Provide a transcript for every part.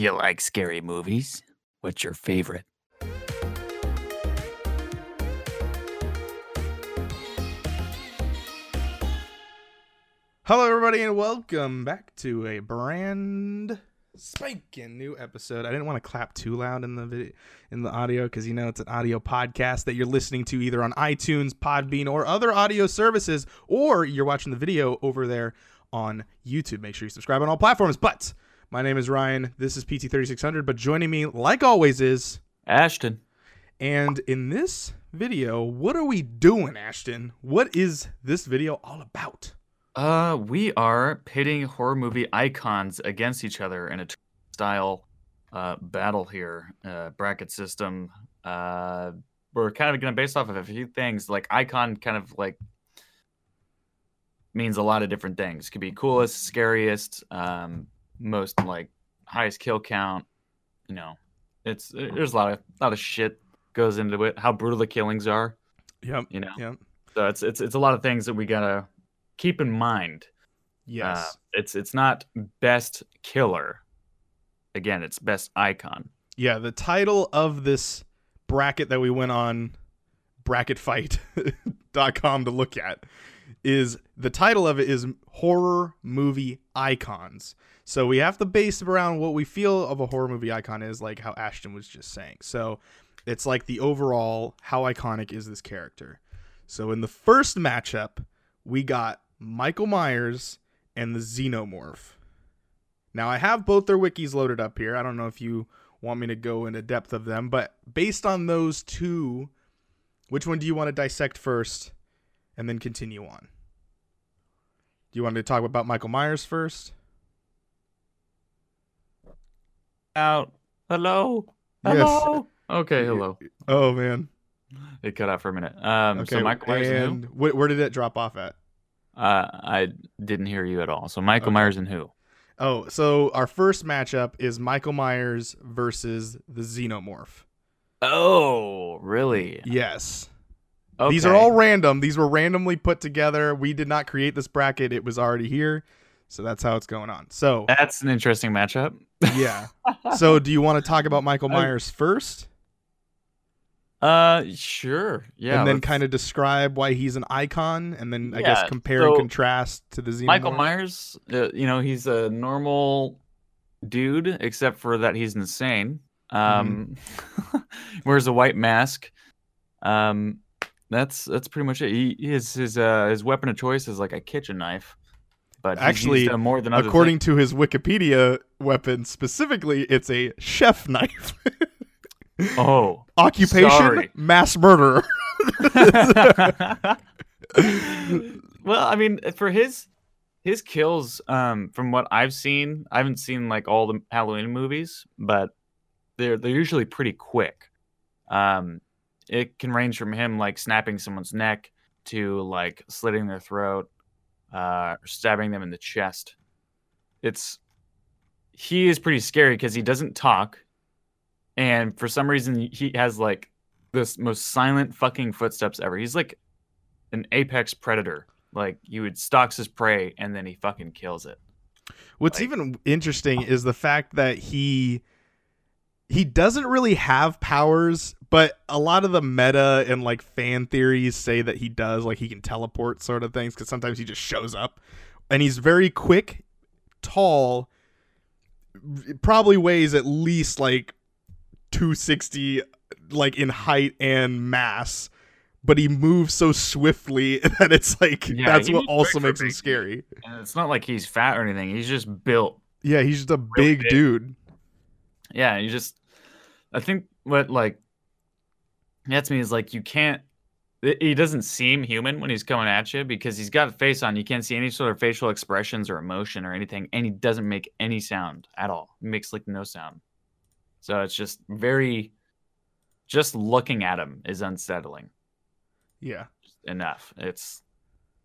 You like scary movies? What's your favorite? Hello, everybody, and welcome back to a brand spanking new episode. I didn't want to clap too loud in the video, in the audio because you know it's an audio podcast that you're listening to either on iTunes, Podbean, or other audio services, or you're watching the video over there on YouTube. Make sure you subscribe on all platforms. But my name is Ryan. This is PT3600. But joining me, like always, is Ashton. and in this video, what are we doing, Ashton? What is this video all about? Uh, we are pitting horror movie icons against each other in a style uh, battle here. Uh, bracket system. Uh, we're kind of going to base off of a few things. Like icon, kind of like means a lot of different things. Could be coolest, scariest, um, most like highest kill count. You know, it's there's a lot of lot of shit goes into it. How brutal the killings are. Yep. You know. Yep. So it's it's it's a lot of things that we gotta keep in mind. Yes. Uh, it's it's not best killer. Again, it's best icon. yeah, the title of this bracket that we went on bracketfight.com to look at is the title of it is horror movie icons. So we have to base around what we feel of a horror movie icon is like how Ashton was just saying. So it's like the overall how iconic is this character. So in the first matchup, we got Michael Myers and the Xenomorph. Now I have both their wikis loaded up here. I don't know if you want me to go into depth of them, but based on those two, which one do you want to dissect first and then continue on? Do you want to talk about Michael Myers first? Out. Hello. Yes. Hello. Okay. Hello. Oh man. It cut out for a minute. Um. Okay. So Michael Myers and and wh- where did it drop off at? Uh, I didn't hear you at all. So Michael Okay. Myers and who? Oh, so our first matchup is Michael Myers versus the Xenomorph. Oh, really? Yes. Okay. These are all random. These were randomly put together. We did not create this bracket. It was already here. So that's how it's going on. So, That's an interesting matchup. yeah. So, do you want to talk about Michael I- Myers first? Uh, sure. Yeah. and then let's- kind of describe why he's an icon and then I Yeah, guess compare so and contrast to the Xenomorph. Michael Myers, uh, you know, he's a normal dude, except for that he's insane. Um, wears a white mask. Um, that's that's pretty much it. He his his uh his weapon of choice is like a kitchen knife, but Actually, more than other According to his Wikipedia weapon, specifically, it's a chef knife. oh. Occupation: Sorry. mass murderer. well, I mean, for his his kills, um, from what I've seen, I haven't seen like all the Halloween movies, but they're they're usually pretty quick. Um, it can range from him like snapping someone's neck to like slitting their throat, uh, or stabbing them in the chest. It's he is pretty scary because he doesn't talk, and for some reason he has like this most silent fucking footsteps ever. He's like an apex predator. Like he would stalks his prey and then he fucking kills it. What's Like- even interesting is the fact that he he doesn't really have powers, but a lot of the meta and like fan theories say that he does, like he can teleport sort of things because sometimes he just shows up, and he's very quick, tall, probably weighs at least like two sixty, like in height and mass. But he moves so swiftly that it's like Yeah, that's what also makes him scary. And it's not like he's fat or anything. He's just built. Yeah, he's just a big big. dude. Yeah, you just I think what like gets me is like you can't he doesn't seem human when he's coming at you because he's got a face on. You can't see any sort of facial expressions or emotion or anything, and he doesn't make any sound at all. He makes like no sound. So it's just very just looking at him is unsettling. Yeah. enough. It's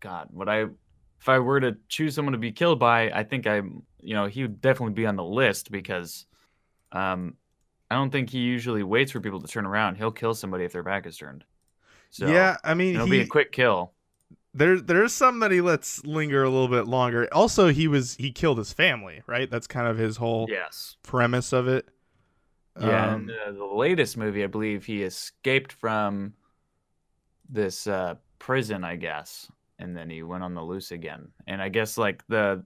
God. What I if I were to choose someone to be killed by, I think I you know he would definitely be on the list because um I don't think he usually waits for people to turn around. He'll kill somebody if their back is turned. So yeah, I mean, it'll he, be a quick kill. there there's some that he lets linger a little bit longer. Also, he was he killed his family, right? That's kind of his whole Yes. premise of it. Yeah. Um, and, uh, the latest movie, I believe, he escaped from this uh, prison, I guess, and then he went on the loose again. And I guess like the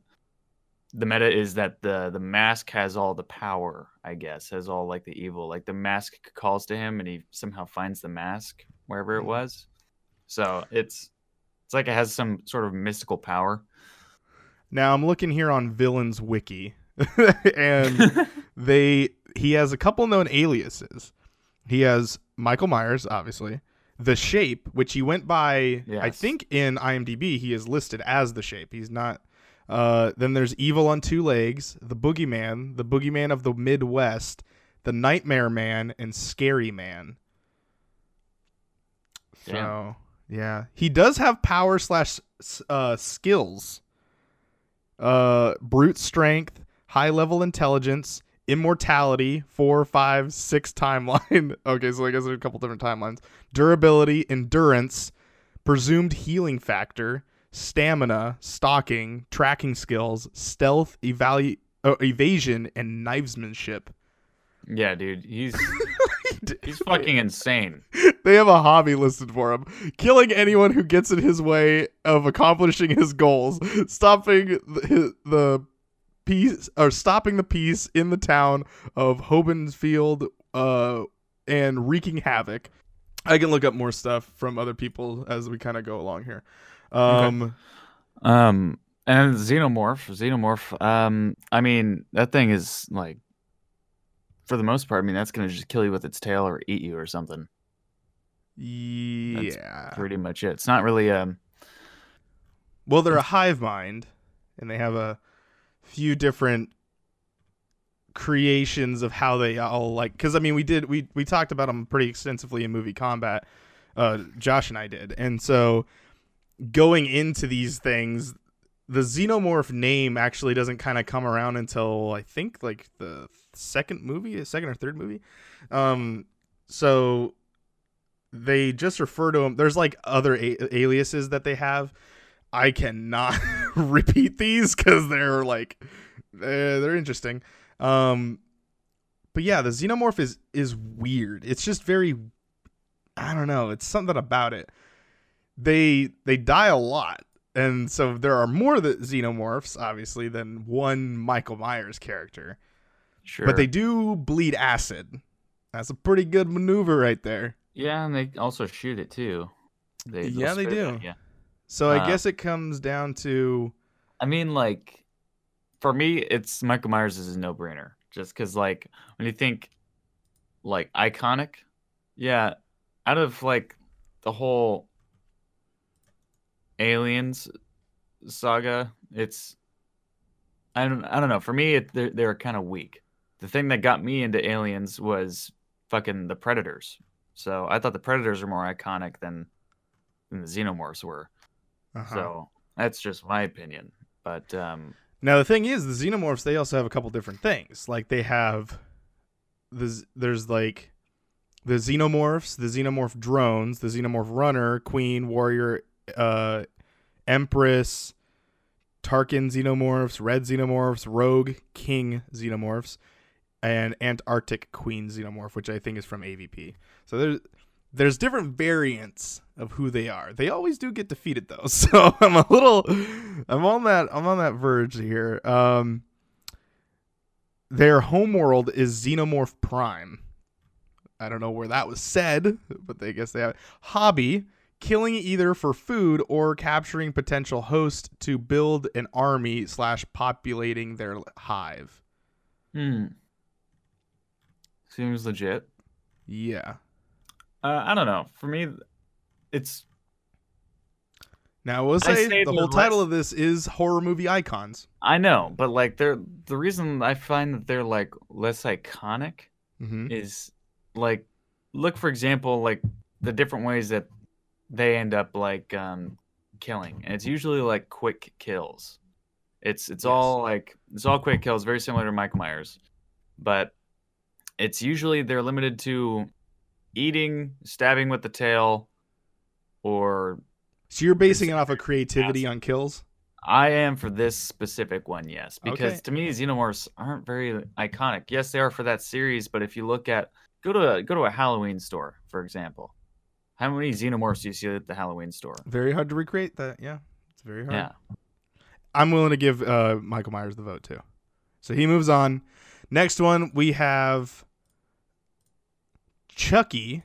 the meta is that the the mask has all the power. I guess has all like the evil. Like the mask calls to him, and he somehow finds the mask wherever it Mhm. was. So it's it's like it has some sort of mystical power. now I'm looking here on Villains Wiki, and they he has a couple known aliases. He has Michael Myers, obviously, the Shape, which he went by. I think in IMDb he is listed as the Shape. He's not. Uh, then there's Evil on Two Legs, the Boogeyman, the Boogeyman of the Midwest, the Nightmare Man, and Scary Man. So Damn. yeah, he does have power slash uh, skills. Uh, brute strength, high level intelligence, immortality, four, five, six timeline. okay, so I guess there's a couple different timelines. Durability, endurance, presumed healing factor, stamina, stalking, tracking skills, stealth, evalu- uh, evasion, and knivesmanship. yeah, dude, he's he's fucking insane. they have a hobby listed for him killing anyone who gets in his way of accomplishing his goals stopping the, the peace or stopping the peace in the town of Haddonfield uh and wreaking havoc i can look up more stuff from other people as we kind of go along here um Um, and xenomorph, xenomorph. Um, I mean that thing is like, for the most part, I mean that's gonna just kill you with its tail or eat you or something. yeah Pretty much it. It's not really um. Well, they're a hive mind, and they have a few different creations of how they all like. Because I mean, we did we we talked about them pretty extensively in movie combat. Uh, Josh and I did, and so going into these things, the xenomorph name actually doesn't kind of come around until I think like the second movie, second or third movie. Um, so they just refer to them. There's like other a- aliases that they have. I cannot repeat these because they're like uh, they're interesting. Um, but yeah, the xenomorph is is weird. It's just very I don't know. It's something about it. They they die a lot, and so there are more the xenomorphs obviously than one Michael Myers character. Sure. But they do bleed acid. That's a pretty good maneuver right there. Yeah, and they also shoot it too. They, Yeah, they do. Yeah. So I Uh, guess it comes down to I mean, like, for me, it's Michael Myers is a no brainer. Just because, like, when you think, like, iconic, yeah, out of like the whole Aliens saga, it's I don't I don't know. For me, it, they're they're kind of weak. The thing that got me into Aliens was fucking the Predators. So I thought the Predators were more iconic than than the Xenomorphs were. uh-huh. So that's just my opinion. But um, Now the thing is, the xenomorphs they also have a couple different things. Like they have the there's like the xenomorphs, the xenomorph drones, the xenomorph runner, queen, warrior, uh, empress, Tarkin xenomorphs, red xenomorphs, rogue, king xenomorphs, and Antarctic queen xenomorph, which I think is from AVP. So there's there's different variants of who they are. They always do get defeated though. So I'm a little I'm on that I'm on that verge here. Um their homeworld is Xenomorph Prime. I don't know where that was said, but they guess they have hobby killing either for food or capturing potential host to build an army slash populating their hive. hmm. Seems legit. Yeah. Uh, I don't know. For me, it's Now, I say, say the whole title less- of this is horror movie icons. I know, but like they're the reason I find that they're like less iconic Mm-hmm. is like look for example like the different ways that they end up like um killing and it's usually like quick kills it's it's Yes. all like it's all quick kills very similar to Mike myers but it's usually they're limited to eating stabbing with the tail or So you're basing it off of creativity on kills. I am for this specific one, yes, because Okay. to me xenomorphs aren't very iconic. Yes, they are for that series, but if you look at go to a, go to a Halloween store, for example, how many xenomorphs do you see at the Halloween store? Very hard to recreate that. Yeah, it's very hard. Yeah, I'm willing to give uh, Michael Myers the vote too. So he moves on. Next one we have Chucky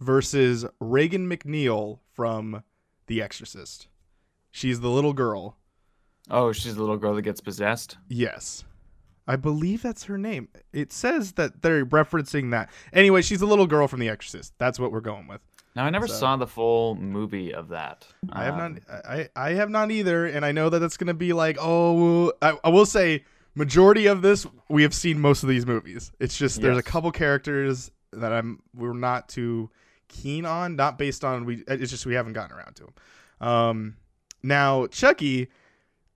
versus Regan MacNeil from The Exorcist. She's the little girl. Oh, she's the little girl that gets possessed. Yes. I believe that's her name. It says that they're referencing that. Anyway, she's a little girl from The Exorcist. That's what we're going with. Now I never So- saw the full movie of that. I have Um, not. I I have not either, and I know that that's gonna be like, oh, I, I will say, majority of this we have seen most of these movies. It's just there's a couple characters that I'm we're not too keen on, not based on we. It's just we haven't gotten around to them. Um, now Chucky,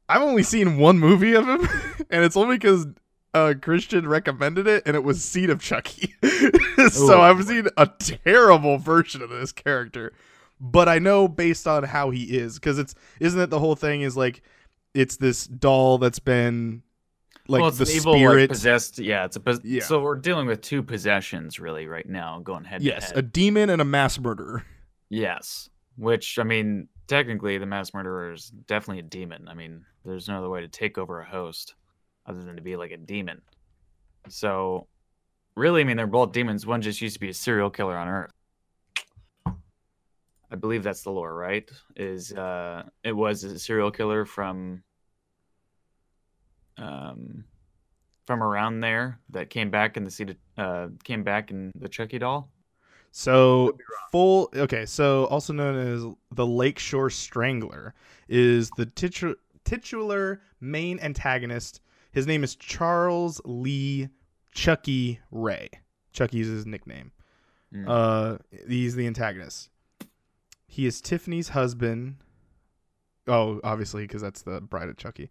I've only seen one movie of him, and it's only because uh, Christian recommended it, and it was Seed of Chucky. so Ooh. I've seen a terrible version of this character, but I know based on how he is, because it's isn't it the whole thing is like it's this doll that's been like well, the evil, like, spirit. possessed. Yeah, it's a pos- Yeah. so we're dealing with two possessions really right now, going head yes, to a demon and a mass murderer. Yes, which I mean, technically, the mass murderer is definitely a demon. I mean, there's no other way to take over a host other than to be like a demon. So, really, I mean, they're both demons. One just used to be a serial killer on Earth. I believe that's the lore, right? Is uh, it was a serial killer from um, from around there that came back in the seat, uh, came back in the Chucky doll. So full okay, so also known as the Lakeshore Strangler is the titu- titular main antagonist. His name is Charles Lee Chucky Ray. Chucky's his nickname. Mm. Uh he's the antagonist. He is Tiffany's husband. Oh, obviously because that's the bride of Chucky.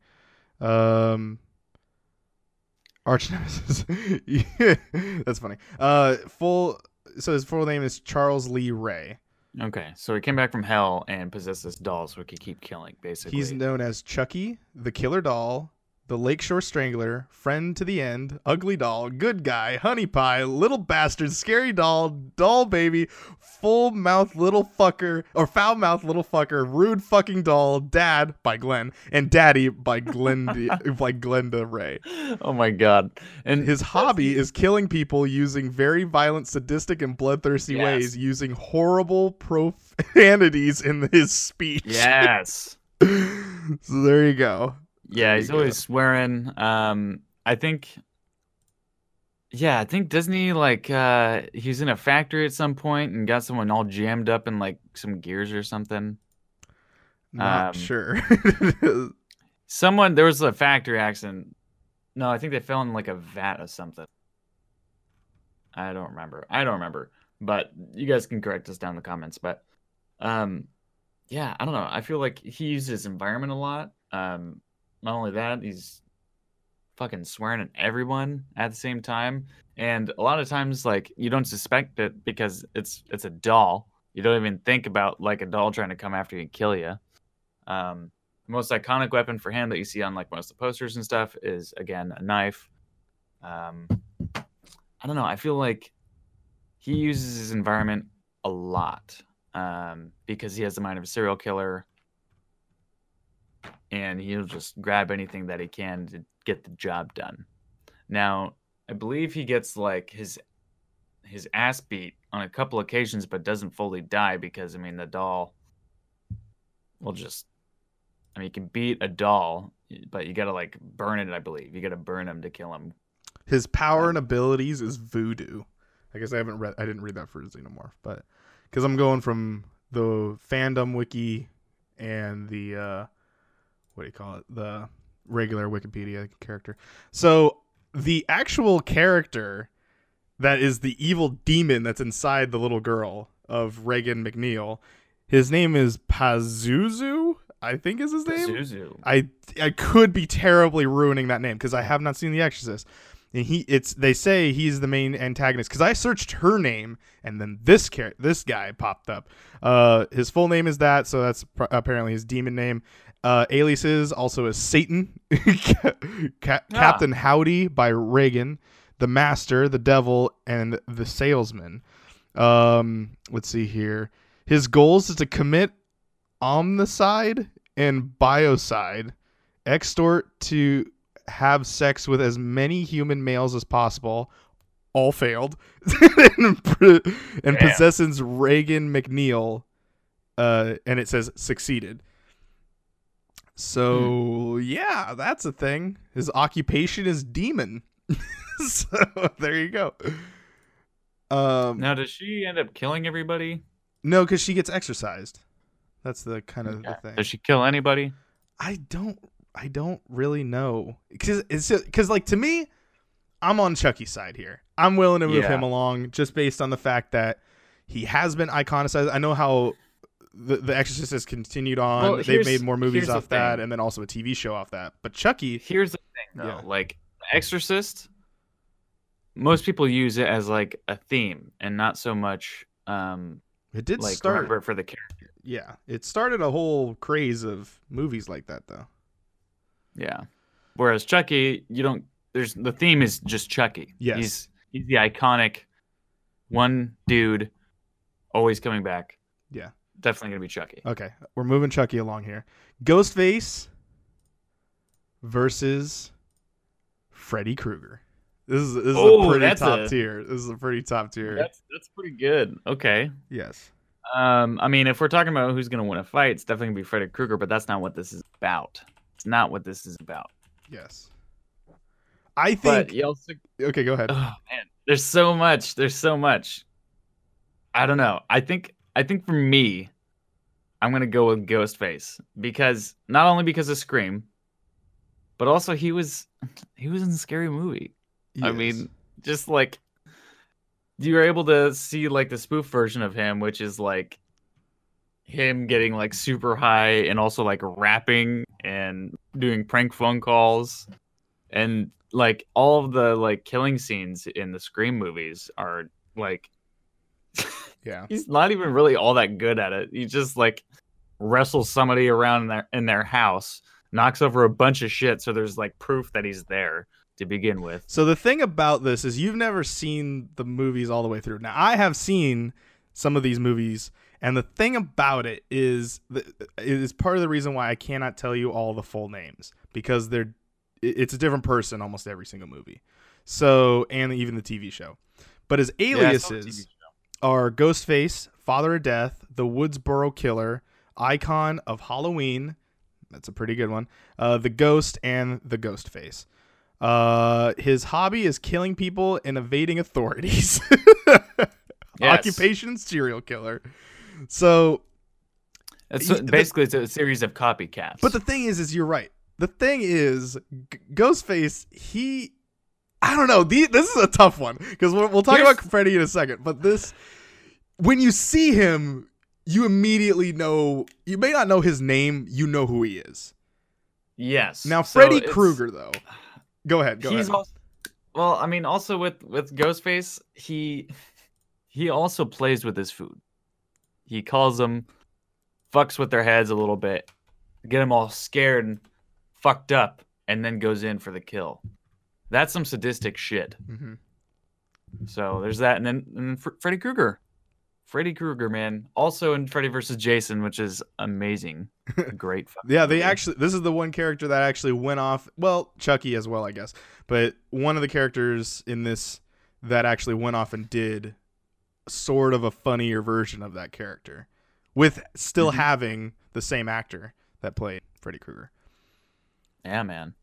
Um Arch nemesis. Yeah, that's funny. Uh full so his full name is Charles Lee Ray. Okay, so he came back from hell and possessed this doll so he could keep killing, basically. He's known as Chucky, the Killer Doll, the Lakeshore Strangler, Friend to the End, Ugly Doll, Good Guy, Honey Pie, Little Bastard, Scary Doll, Doll Baby, Full Mouth Little Fucker, or Foul Mouth Little Fucker, Rude Fucking Doll, Dad by Glenn, and Daddy by Glenn by Glenda Ray. oh my god! And His hobby is killing people using very violent, sadistic, and bloodthirsty Yes. ways, using horrible profanities in his speech. yes, so there you go. Yeah, he's you go. always swearing. Um, I think, yeah, I think he like uh he's in a factory at some point and got someone all jammed up in like some gears or something. Not Um, sure. Someone there was a factory accident. No, I think they fell in like a vat or something. I don't remember. I don't remember. But you guys can correct us down in the comments. But um yeah, I don't know. I feel like he uses environment a lot. Um not only that, he's fucking swearing at everyone at the same time. And a lot of times like you don't suspect it because it's it's a doll. You don't even think about like a doll trying to come after you and kill you. Um the most iconic weapon for him that you see on like most of the posters and stuff is again a knife. Um, I don't know. I feel like he uses his environment a lot um, because he has the mind of a serial killer, and he'll just grab anything that he can to get the job done. Now, I believe he gets like his his ass beat on a couple occasions, but doesn't fully die because I mean the doll will just I mean, you can beat a doll, but you gotta like burn it. I believe you gotta burn him to kill him. His power and abilities is voodoo. I guess I haven't read. I didn't read that for Xenomorph, but because I'm going from the fandom wiki and the uh, what do you call it? The regular Wikipedia character. So the actual character that is the evil demon that's inside the little girl of Regan MacNeil. His name is Pazuzu. I think is his name. Pazuzu. I I could be terribly ruining that name because I have not seen The Exorcist. and he it's they say he's the main antagonist because I searched her name and then this char- this guy popped up. Uh, his full name is that, so that's pr- apparently his demon name. Uh, aliases also is Satan, Ca- Captain Howdy by Regan, the Master, the Devil, and the Salesman. Um, let's see here. His goals is to commit omnicide and biocide, extort to have sex with as many human males as possible. All failed, and, and possesses Regan MacNeil, uh, and it says succeeded. So yeah, that's a thing. His occupation is demon. so there you go. Um, Now, does she end up killing everybody? no, because she gets exorcised. That's the kind of the thing. Does she kill anybody? I don't I don't really know because it's because like to me, I'm on Chucky's side here. I'm willing to move Yeah. him along just based on the fact that he has been iconicized. I know how the the Exorcist has continued on. Well, They've made more movies off that, and then also a TV show off that. But Chucky, Here's the thing, though. Yeah. Like, Exorcist, most people use it as like a theme and not so much um it did like start. for the character. Yeah, it started a whole craze of movies like that, though. Yeah. Whereas Chucky, you don't. There's the theme is just Chucky. Yes. He's he's the iconic one dude, always coming back. Yeah. Definitely gonna be Chucky. Okay, we're moving Chucky along here. Ghostface versus Freddy Krueger. This is this is a Oh, pretty top a- tier. This is a pretty top tier. That's that's pretty good. Okay. yes. Um, I mean, if we're talking about who's gonna win a fight, it's definitely gonna be Freddy Krueger, but that's not what this is about. It's not what this is about. Yes. I think. also Okay, go ahead. oh man there's so much there's so much i don't know i think i think for me i'm gonna go with ghostface because not only because of scream but also he was he was in a scary movie. I mean just like you were able to see like the spoof version of him which is like him getting like super high and also like rapping and doing prank phone calls. And like all of the like killing scenes in the scream movies are like yeah. he's not even really all that good at it he just like wrestles somebody around in their in their house knocks over a bunch of shit so there's like proof that he's there to begin with So the thing about this is you've never seen the movies all the way through. Now I have seen some of these movies, and the thing about it is that it is part of the reason why I cannot tell you all the full names because they're it's a different person almost every single movie. So and even the TV show, but his Yeah, I saw the TV aliases show. Are Ghostface, Father of Death, the Woodsboro Killer, Icon of Halloween. That's a pretty good one. Uh, the Ghost and the Ghostface. Uh, his hobby is killing people and evading authorities. Yes. Occupation serial killer. So, It's Y- the- basically it's a series of copycats. but the thing is, is you're right. The thing is, G- Ghostface, he, I don't know. The, this is a tough one because we'll, we'll talk Here's- about Freddy in a second. But this, when you see him, you immediately know. You may not know his name. You know who he is. yes. Now, So Freddy Krueger, though. Go ahead. Go he's ahead. also well. I mean, also with with Ghostface, he he also plays with his food. He calls them, fucks with their heads a little bit, get them all scared and fucked up, and then goes in for the kill. That's some sadistic shit. hmm So there's that, and then and then Fr- Freddy Krueger, Freddy Krueger, man, also in Freddy versus Jason, which is amazing, great. Yeah, they movie. actually. This is the one character that actually went off. Well, Chucky as well, I guess. But one of the characters in this that actually went off and did sort of a funnier version of that character, with still Mhm. having the same actor that played Freddy Krueger. yeah, man.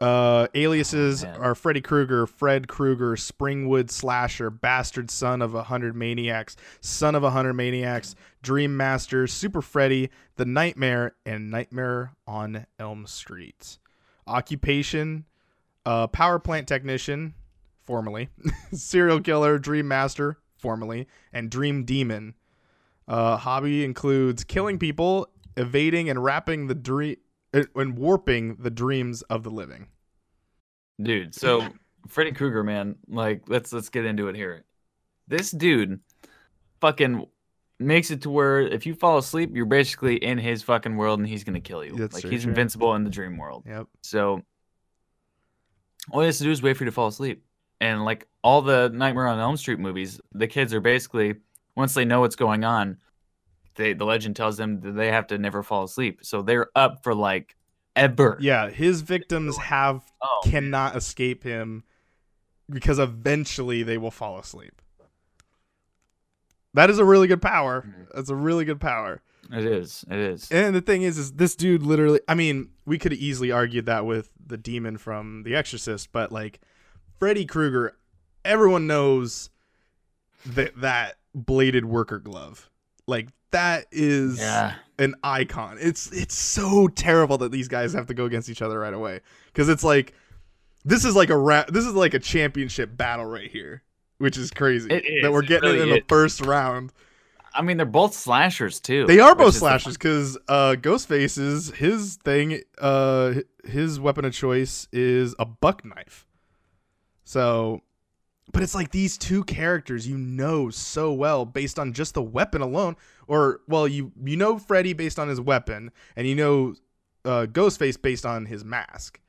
Uh, aliases Oh, are Freddy Krueger, Fred Krueger, Springwood Slasher, Bastard Son of a Hundred Maniacs, Son of a Hundred Maniacs, Dream Master, Super Freddy, The Nightmare, and Nightmare on Elm Street. Occupation, uh, power plant technician, formerly, serial killer, Dream Master, formerly, and Dream Demon. Uh, hobby includes killing people, evading and wrapping the dream and warping the dreams of the living. dude so Freddy Krueger, man. Like, let's let's get into it here. This dude, fucking, makes it to where if you fall asleep, you're basically in his fucking world, and he's gonna kill you. That's like true, he's sure. invincible in the dream world. Yep. So all he has to do is wait for you to fall asleep. And like all the Nightmare on Elm Street movies, the kids are basically once they know what's going on, they the legend tells them that they have to never fall asleep. So they're up for like ever. Yeah, his victims have Oh, cannot escape him because eventually they will fall asleep. That is a really good power. Mhm. That's a really good power. it is. It is. And the thing is, is this dude literally? I mean, we could easily argue that with the demon from The Exorcist, but like Freddy Krueger, everyone knows that that bladed worker glove, like that is yeah. an icon. It's it's so terrible that these guys have to go against each other right away because it's like this is like a ra- this is like a championship battle right here, which is crazy It is. that we're getting it really in the first round. I mean, they're both slashers too. They are both is slashers because uh, Ghostface's his thing, uh, his weapon of choice is a buck knife. So, but it's like these two characters you know so well based on just the weapon alone, or well, you you know Freddy based on his weapon, and you know uh, Ghostface based on his mask.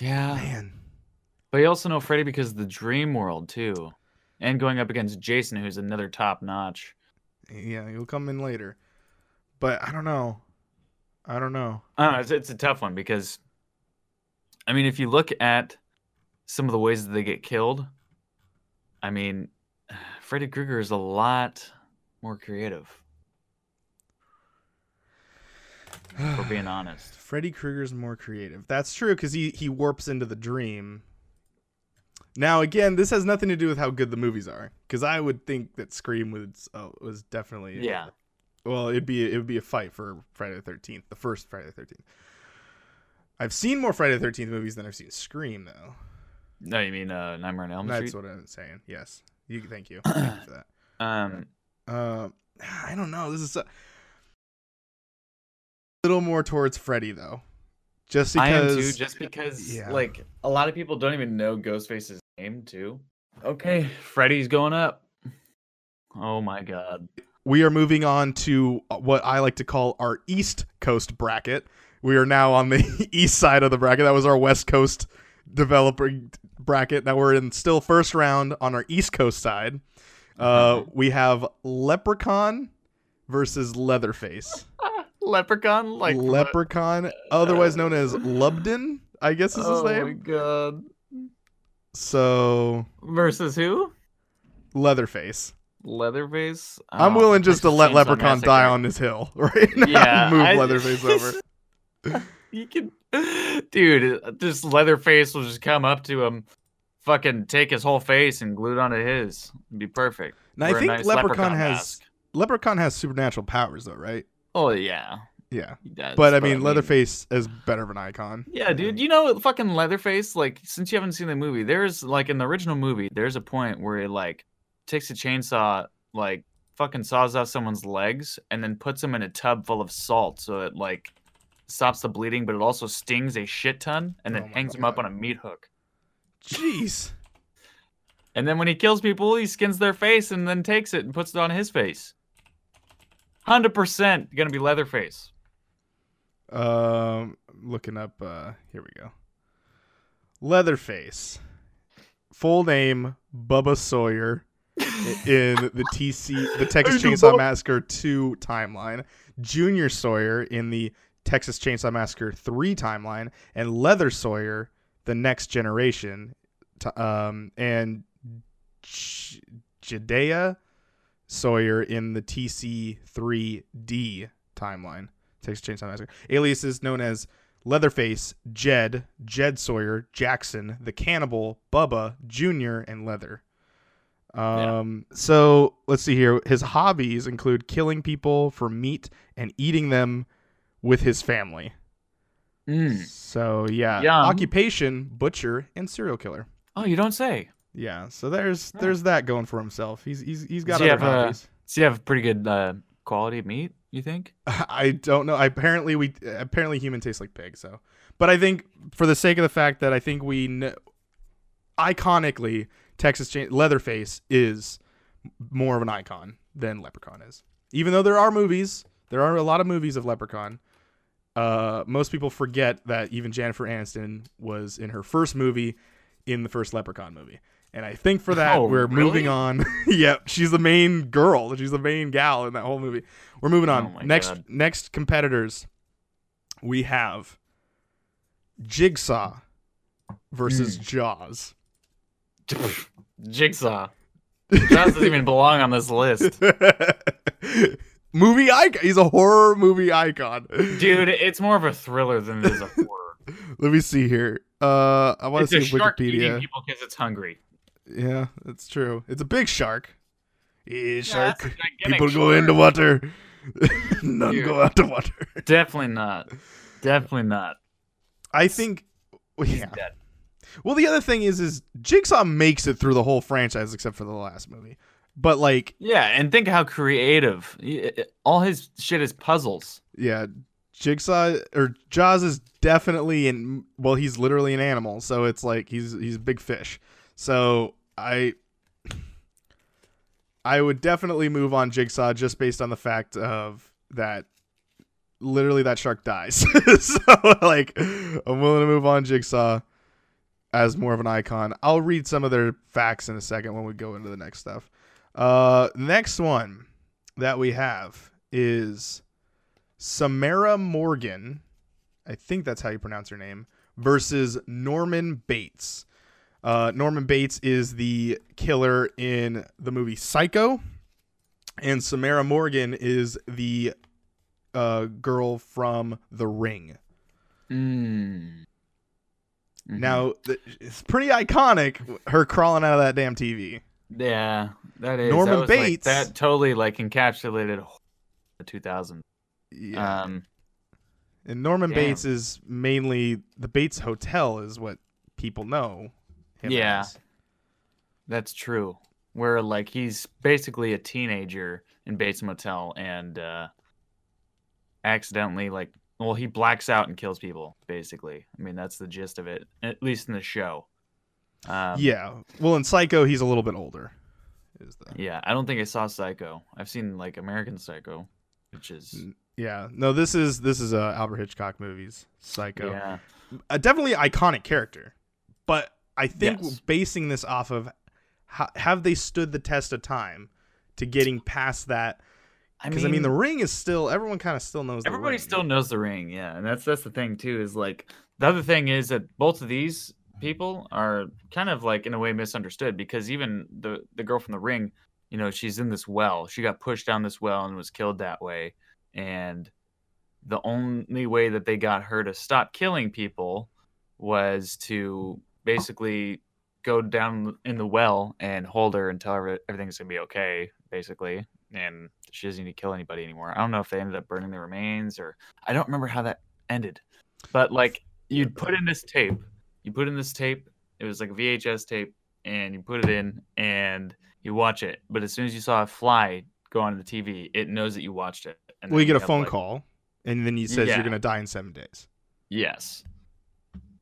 Yeah. Man, But you also know Freddy because of the dream world too. And going up against Jason, who's another top notch. yeah, he'll come in later, but I don't know. I don't know. I don't know, it's, it's a tough one because, I mean, if you look at some of the ways that they get killed, I mean, Freddy Krueger is a lot more creative. For being honest, Freddy Krueger's more creative. That's true because he he warps into the dream. Now again, this has nothing to do with how good the movies are, because I would think that Scream was uh, was definitely yeah, Well, it'd be it would be a fight for Friday the Thirteenth, the first Friday the Thirteenth. I've seen more Friday the Thirteenth movies than I've seen Scream, though. No, you mean uh, Nightmare on Elm Street? That's what I'm saying. Yes, you. Thank you. Thank you for that. Um, Uh, I don't know. This is a little more towards Freddy though, just because. I am too, just because Yeah. like a lot of people don't even know Ghostface's name too. Okay, Freddy's going up. Oh my god. we are moving on to what I like to call our East Coast bracket. We are now on the east side of the bracket. That was our West Coast developer bracket. Now we're in still first round on our East Coast side. Uh, we have Leprechaun versus Leatherface. Leprechaun, like what? Leprechaun, otherwise known as Lubdan, I guess is his name. oh my god. So Versus who? Leatherface. Leatherface. I'm Oh, willing just to let Leprechaun die on this hill right now. Yeah, Move I- Leatherface over. You can, dude. This Leatherface will just come up to him, fucking take his whole face and glue it onto his. It'd be perfect. Now, I Wear think nice Leprechaun has mask. Leprechaun has supernatural powers though, right? Oh yeah, Yeah. does. But I mean Leatherface is better of an icon. Yeah, dude. You know, fucking Leatherface. Like, since you haven't seen the movie, there's like in the original movie, there's a point where it like takes a chainsaw, like fucking saws off someone's legs, and then puts them in a tub full of salt, so it like stops the bleeding, but it also stings a shit ton, and then Oh my hangs him up on a meat hook. Jeez. And then when he kills people, he skins their face and then takes it and puts it on his face. Hundred percent gonna be Leatherface. Um looking up uh here we go. Leatherface. Full name Bubba Sawyer in the TC the Texas Chainsaw Massacre 2 timeline, Junior Sawyer in the Texas Chainsaw Massacre 3 timeline, and Leather Sawyer the next generation um and J- Jedidiah Sawyer in the TC3D timeline. Texas Chainsaw Massacre. Aliases known as Leatherface, Jed, Jed Sawyer, Jackson, the Cannibal, Bubba, Junior, and Leather. Um, so let's see here. His hobbies include killing people for meat and eating them with his family. Mm. So yeah, Yum. occupation, butcher, and serial killer. Oh, you don't say. Yeah, so there's Yeah. there's that going for himself. He's he's he's got Does other have a- hobbies. So you have pretty good uh, quality meat, you think? I don't know. I apparently we apparently human tastes like pig. So, But I think for the sake of the fact that I think we kn- iconically Texas Chain Leatherface is more of an icon than Leprechaun is. Even though there are movies, there are a lot of movies of Leprechaun. Uh, most people forget that even Jennifer Aniston was in her first movie in the first Leprechaun movie. And I think for that Oh, we're really? moving on. yep, she's the main girl. She's the main gal in that whole movie. We're moving on. Oh next God. next competitors we have Jigsaw versus Hmm. Jaws. Jigsaw. Jaws doesn't even belong on this list. movie icon. He's a horror movie icon. Dude, it's more of a thriller than it is a horror. Let me see here. Uh, I want to see shark Wikipedia. people because it's hungry. Yeah, that's true. It's a big shark. Yeah, shark. that's a gigantic People go shark. into water. None Dude. go out to water. Definitely not. Definitely not. I think. well, Yeah. dead. Well, the other thing is, is Jigsaw makes it through the whole franchise except for the last movie. But like, Yeah, and think how creative. All his shit is puzzles. yeah, Jigsaw or Jaws is definitely in. Well, he's literally an animal, so it's like he's he's a big fish. So I, I would definitely move on Jigsaw just based on the fact of that. Literally, that shark dies. so like, I'm willing to move on Jigsaw as more of an icon. I'll read some of their facts in a second when we go into the next stuff. Uh, next one that we have is Samara Morgan. I think that's how you pronounce her name. Versus Norman Bates. Uh, Norman Bates is the killer in the movie Psycho, and Samara Morgan is the uh, girl from The Ring. Mm. Mhm. Now, it's pretty iconic. Her crawling out of that damn TV. Yeah, that is Norman that was, like- Bates- that totally like encapsulated the 2000s. Yeah. Um, and Norman damn. Bates is mainly the Bates Hotel, is what people know. Him Yeah. as. That's true. Where like he's basically a teenager in Bates Motel and uh accidentally like well he blacks out and kills people basically. I mean that's the gist of it at least in the show. Um, yeah. Well, in Psycho, he's a little bit older. Is the Yeah, I don't think I saw Psycho. I've seen like American Psycho, which is yeah. No, this is this is uh, Albert Hitchcock movies. Psycho. yeah. a definitely iconic character, but I think Yes. basing this off of how, have they stood the test of time to getting past that? I Because mean, I mean, the ring is still everyone kind of still knows. The everybody still knows the ring, yeah, and that's that's the thing too. Is like the other thing is that both of these people are kind of like in a way misunderstood because even the the girl from the ring, you know, she's in this well. She got pushed down this well and was killed that way, and the only way that they got her to stop killing people was to basically go down in the well and hold her and tell her everything's gonna be okay, basically, and she doesn't need to kill anybody anymore. I don't know if they ended up burning the remains or I don't remember how that ended, but like you'd put in this tape, you put in this tape. It was like a VHS tape, and you put it in and you watch it. But as soon as you saw a fly go onto the TV, it knows that you watched it. And Well, you then get a phone like- call, and then he says Yeah. you're gonna die in seven days, Yes.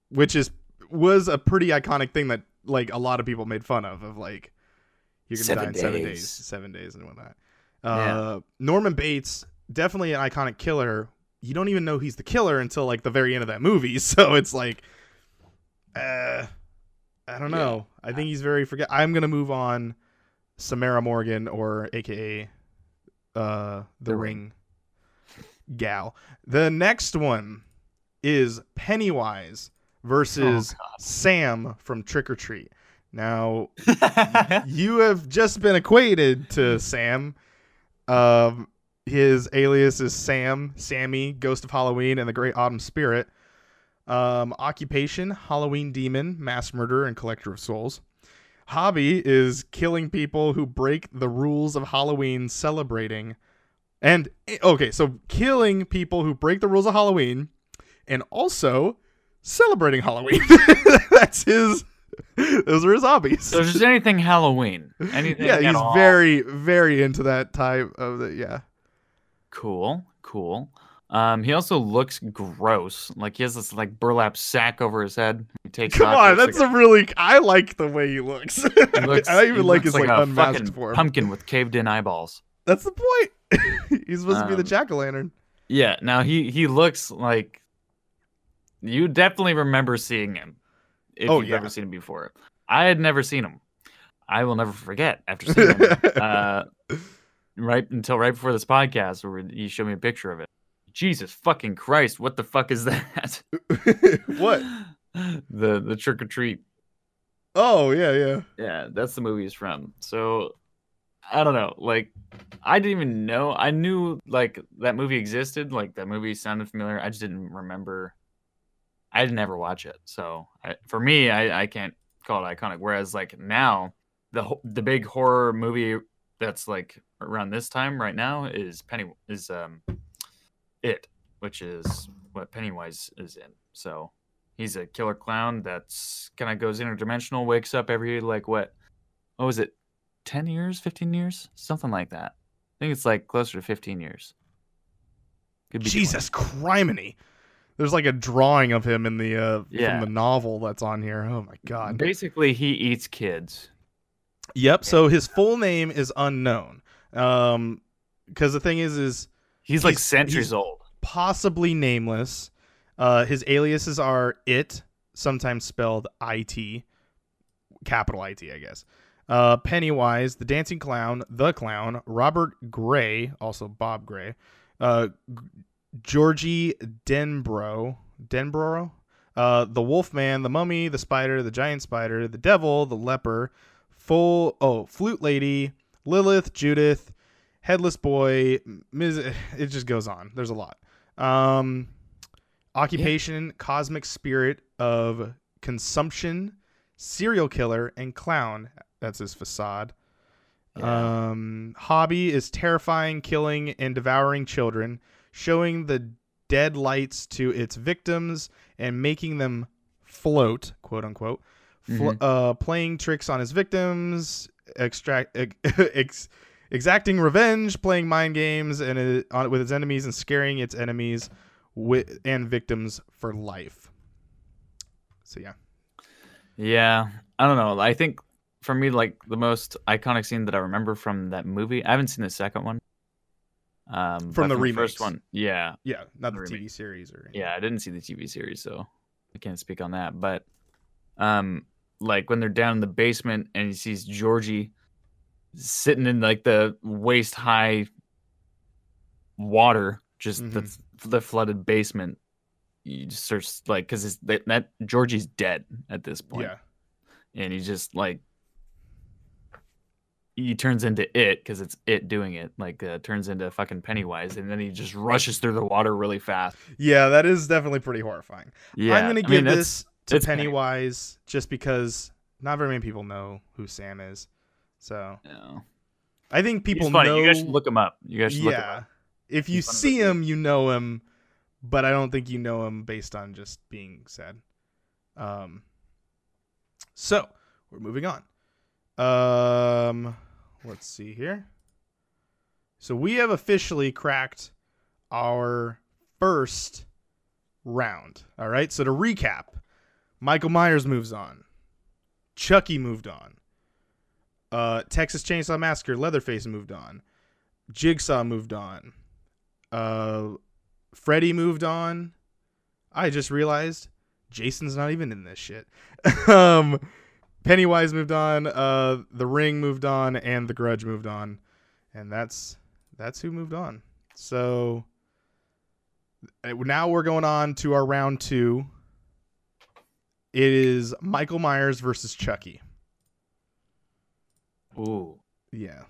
which is was a pretty iconic thing that like a lot of people made fun of. Of like you're gonna Seven die in seven days. days, seven days, and whatnot. Yeah. Uh, Norman Bates definitely an iconic killer. You don't even know he's the killer until like the very end of that movie. So it's like, uh, I don't Yeah. know. I think he's very forget. I'm gonna move on. Samara Morgan, or AKA, uh, the, The Ring. gal. The next one is Pennywise versus Oh, Sam from Trick or Treat. Now, you have just been equated to Sam. Um, his alias is Sam, Sammy, Ghost of Halloween, and the Great Autumn Spirit. Um, occupation: Halloween demon, mass murderer, and collector of souls. Hobby is killing people who break the rules of Halloween, celebrating, and okay, so killing people who break the rules of Halloween, and also celebrating Halloween. That's his. Those are his hobbies. so just anything Halloween, anything. yeah, he's all. very, very into that type of the. Yeah, cool. Cool. Um, he also looks gross. Like he has this like burlap sack over his head. He takes Come on, that's like a really. I like the way he looks. He looks- I even like looks his like, a unmasked form. pumpkin with caved in eyeballs. That's the point. He's supposed to be the Um, jack o' lantern. Yeah, now he he looks like you definitely remember seeing him if Oh, you've yeah. ever seen him before. I had never seen him. I will never forget after seeing him. uh, right until right before this podcast, where you showed me a picture of it. Jesus fucking Christ! What the fuck is that? what? The the trick or treat. Oh yeah, yeah. Yeah, that's the movie he's from. So I don't know. Like I didn't even know. I knew like that movie existed. Like that movie sounded familiar. I just didn't remember. I didn't ever watch it. So I, for me, I, I can't call it iconic. Whereas like now, the the big horror movie that's like around this time right now is Penny is um it, which is what Pennywise is in. So he's a killer clown that's kind of goes interdimensional, wakes up every like what what was it, ten years, fifteen years, something like that. I think it's like closer to fifteen years. Be 20. Jesus criminy. There's like a drawing of him in the uh Yeah. from the novel that's on here. Oh my god. Basically, he eats kids. Yep. So his full name is unknown. Um, because the thing is, is He's, like He's- centuries he's- old. possibly nameless. Uh, his aliases are it, sometimes spelled it, capital it, I guess. Uh, Pennywise, the dancing clown, the clown, Robert Gray, also Bob Gray, uh, Georgie Denbrough, Denbrough, uh, the Wolfman, the Mummy, the Spider, the Giant Spider, the Devil, the Leper, full oh Flute Lady, Lilith, Judith, Headless Boy, Ms. It just goes on. There's a lot. Um, occupation, cosmic spirit of consumption, serial killer, and clown. That's his facade. Yeah. Um, hobby is terrifying, killing, and devouring children, showing the dead lights to its victims and making them float, quote unquote. Mhm. uh, playing tricks on his victims, extract, ex- exacting revenge, playing mind games and it, on, with its enemies and scaring its enemies with, and victims for life. So yeah, Yeah, I don't know. I think for me, like the most iconic scene that I remember from that movie. I haven't seen the second one. Um, From but the first one, yeah, yeah, not the Remake. TV series or yeah. I didn't see the TV series, so I can't speak on that. But, um, like when they're down in the basement and he sees Georgie sitting in like the waist high water, just Mhm. the the flooded basement. You just search like because that, that Georgie's dead at this point yeah, and he just like he turns into it because it's it doing it like uh, turns into fucking pennywise and then he just rushes through the water really fast yeah. That is definitely pretty horrifying. yeah I'm gonna I give mean, this to it's Penny- Pennywise just because not very many people know who Sam is. So you I think people he's funny. know. you guys should look him up you guys should look him yeah, up. if you He's see the him, you know him, but I don't think you know him based on just being sad. Um. So we're moving on. Um, let's see here. So we have officially cracked our first round. All right. So to recap, Michael Myers moves on. Chucky moved on. Uh, Texas Chainsaw Massacre, Leatherface moved on. Jigsaw moved on. Uh, Freddy moved on. I just realized Jason's not even in this shit. um, Pennywise moved on. Uh, The Ring moved on, and The Grudge moved on, and that's that's who moved on. So uh, now we're going on to our round two. It is Michael Myers versus Chucky. Ooh. Yeah.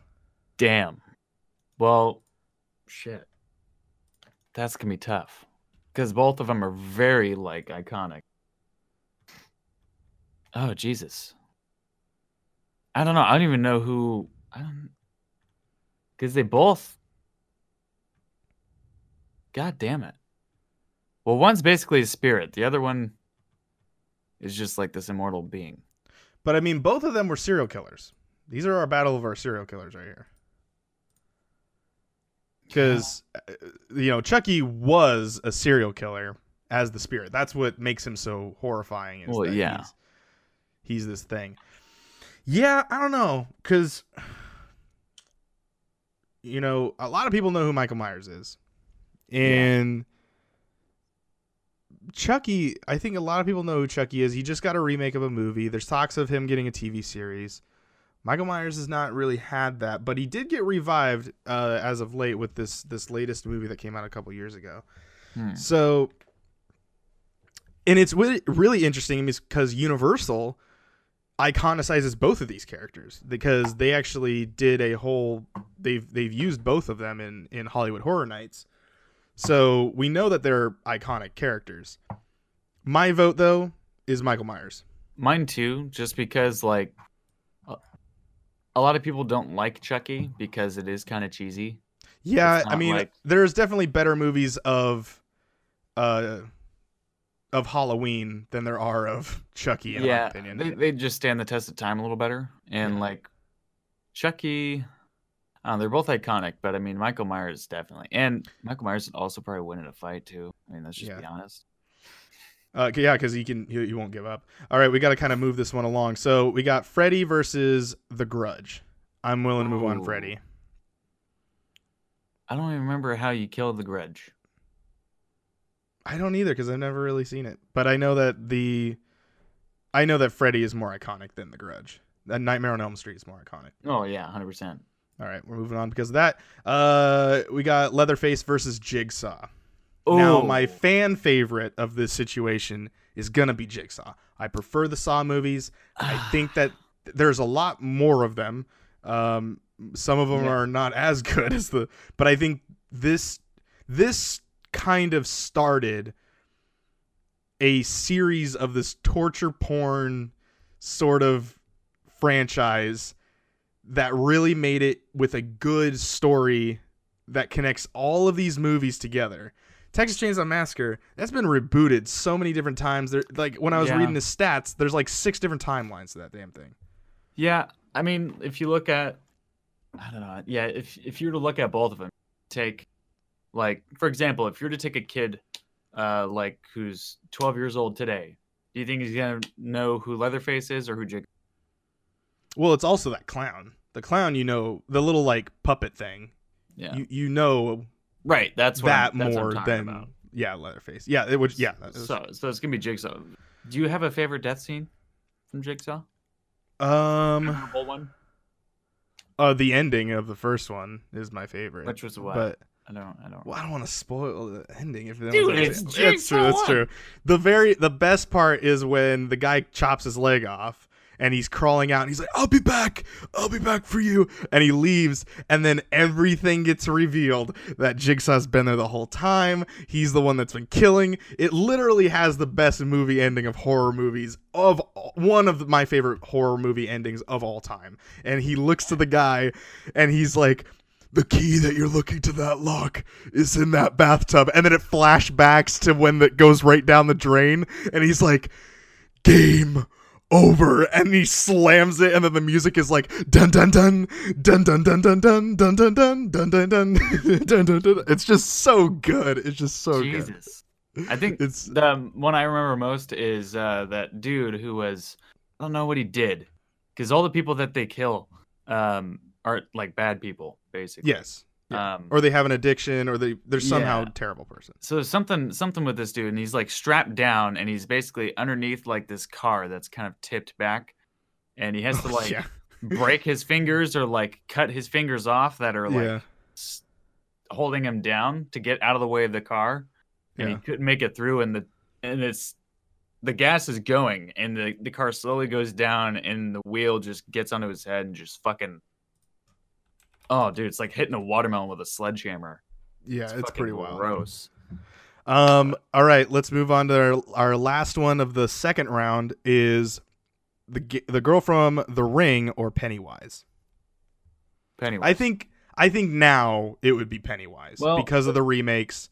damn. Well shit. that's gonna be tough because both of them are very like iconic. Oh jesus. I don't know i don't even know who i don't because they both god damn it. Well one's basically a spirit the other one is just like this immortal being. But I mean, both of them were serial killers. These are our battle of our serial killers right here. because uh, you know Chucky was a serial killer as the spirit. That's what makes him so horrifying. Is Well, yeah. he's, he's this thing. Yeah, I don't know, because you know a lot of people know who Michael Myers is, and Chucky. I think a lot of people know who Chucky is. He just got a remake of a movie. There's talks of him getting a TV series. Michael Myers has not really had that, but he did get revived uh, as of late with this this latest movie that came out a couple years ago. Hmm. So, and it's really, interesting because Universal iconicizes both of these characters because they actually did a whole they've they've used both of them in in Hollywood Horror Nights. So we know that they're iconic characters. My vote though is Michael Myers. Mine too, just because like a lot of people don't like Chucky because it is kind of cheesy. Yeah, I mean, like- there's definitely better movies of, uh, of Halloween than there are of Chucky. In my yeah, opinion. they they just stand the test of time a little better. And Yeah. like Chucky, uh, they're both iconic, but I mean Michael Myers definitely, and Michael Myers would also probably win in a fight too. I mean, let's just Yeah. be honest. Uh, yeah, because he can, he, he won't give up. All right, we got to kind of move this one along. So we got Freddy versus The Grudge. I'm willing to move on Freddy. I don't even remember how you killed the Grudge. I don't either because I've never really seen it, but I know that the, I know that Freddy is more iconic than The Grudge. That Nightmare on Elm Street is more iconic. Oh yeah, hundred percent. All right, we're moving on because of that. Uh, we got Leatherface versus Jigsaw. Now, my fan favorite of this situation is gonna be Jigsaw. I prefer the Saw movies. I think that there's a lot more of them. Um, some of them Yeah. are not as good as the, but I think this this kind of started a series of this torture porn sort of franchise that really made it with a good story that connects all of these movies together. Texas Chainsaw Massacre that's been rebooted so many different times. There, like when I was Yeah. reading the stats, there's like six different timelines to that damn thing. Yeah, I mean, if you look at, I don't know, yeah, if if you were to look at both of them, take, like, for example, if you were to take a kid, uh, like who's 12 years old today, do you think he's gonna know who Leatherface is or who Jig? Well, it's also that clown. The clown, you know, the little like puppet thing. Yeah, You you know right. That's what that I'm, that's more talking than about. yeah, Leatherface. Yeah, it would. Yeah, was- So, so it's gonna be Jigsaw. Do you have a favorite death scene from Jigsaw? um, Memorable one, uh, the ending of the first one is my favorite. which was what? But I don't, I don't. well, I don't want to spoil the ending if Dude, it's it's that's true. That's true. The very the best part is when the guy chops his leg off and he's crawling out and he's like, "I'll be back. I'll be back for you." And he leaves and then everything gets revealed that Jigsaw's been there the whole time. He's the one that's been killing. It literally has the best movie ending of horror movies of one of my favorite horror movie endings of all time. And he looks to the guy and he's like the key that you're looking to that lock is in that bathtub and then it flashbacks to when that goes right down the drain and he's like game over and he slams it and then the music is like dun dun dun dun dun dun dun dun dun dun dun dun dun dun dun dun dun it's just so good it's just so good Jesus. I think it's the one I remember most is uh, that dude who was I don't know what he did because all the people that they kill um, are like bad people basically. yes yeah. Um, or they have an addiction or they they're somehow Yeah. a terrible person so something something with this dude and he's like strapped down and he's basically underneath like this car that's kind of tipped back and he has to like yeah break his fingers or like cut his fingers off that are like s- holding him down to get out of the way of the car and Yeah. he couldn't make it through and the and it's the gas is going and the, the car slowly goes down and the wheel just gets onto his head and just fucking oh dude it's like hitting a watermelon with a sledgehammer yeah it's, fucking pretty wild gross Um. All right. Let's move on to our, our last one of the second round. Is the the girl from The Ring or Pennywise? Pennywise. I think I think now it would be Pennywise Well, because of the remakes.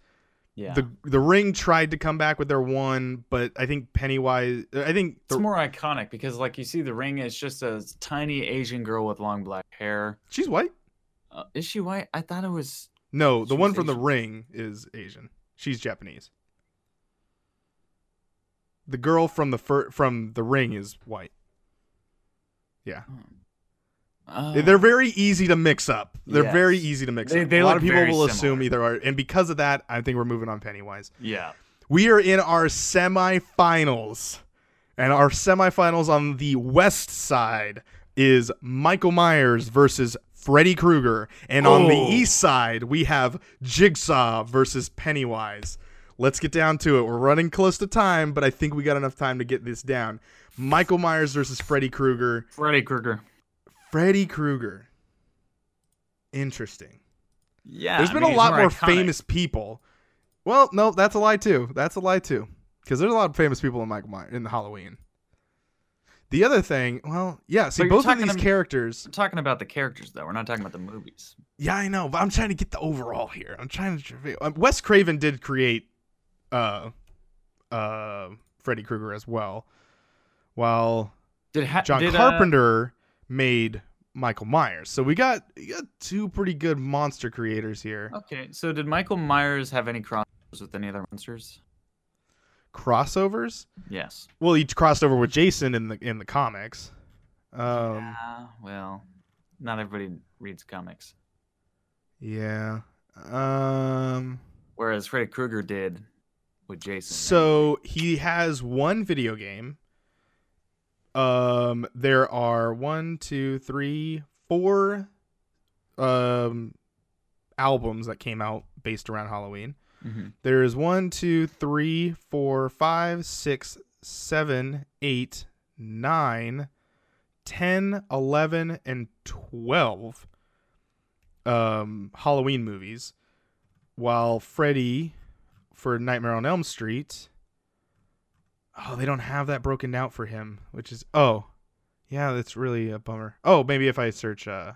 yeah The The Ring tried to come back with their one, but I think Pennywise. I think it's more iconic because like you see the ring is just a tiny asian girl with long black hair she's white. Uh, is she white i thought it was No, the one from the ring is Asian. She's Japanese. The girl from the fir- from the ring is white. Yeah. Oh. They're very easy to mix up. They're Yes. very easy to mix They- up. they a lot of people will similar. assume either are, and because of that, I think we're moving on Pennywise. yeah. We are in our semifinals, and our semifinals on the west side is Michael Myers versus Freddy Krueger, and on the Oh. east side we have Jigsaw versus Pennywise. Let's get down to it. We're running close to time, but I think we got enough time to get this down. Michael Myers versus Freddy Krueger. Freddy Krueger. Freddy Krueger. Interesting. Yeah. There's been mean, a lot more iconic. famous people. Well, no, that's a lie too. That's a lie too. Because there's a lot of famous people in Michael Myers in Halloween. The other thing, well, yeah. See, both of these characters. We're talking about the characters though. We're not talking about the movies. Yeah, I know, but I'm trying to get the overall here. I'm trying to. Uh, Wes Craven did create, uh, uh, Freddy Krueger as well, while Did ha- John did, uh, Carpenter made Michael Myers. So we got, we got two pretty good monster creators here. okay, so did Michael Myers have any crossovers with any other monsters? Crossovers. Yes. Well, he crossed over with Jason in the in the comics. Um, yeah. Well, not everybody reads comics. yeah. Um, Whereas Freddy Krueger did with Jason. so he has one video game. Um, there are one, two, three, four, um, albums that came out based around Halloween. Hmm There is one, two, three, four, five, six, seven, eight, nine, ten, eleven, and twelve um Halloween movies. While Freddy for Nightmare on Elm Street. Oh, they don't have that broken out for him, which is oh. Yeah, that's really a bummer. Oh, maybe if I search uh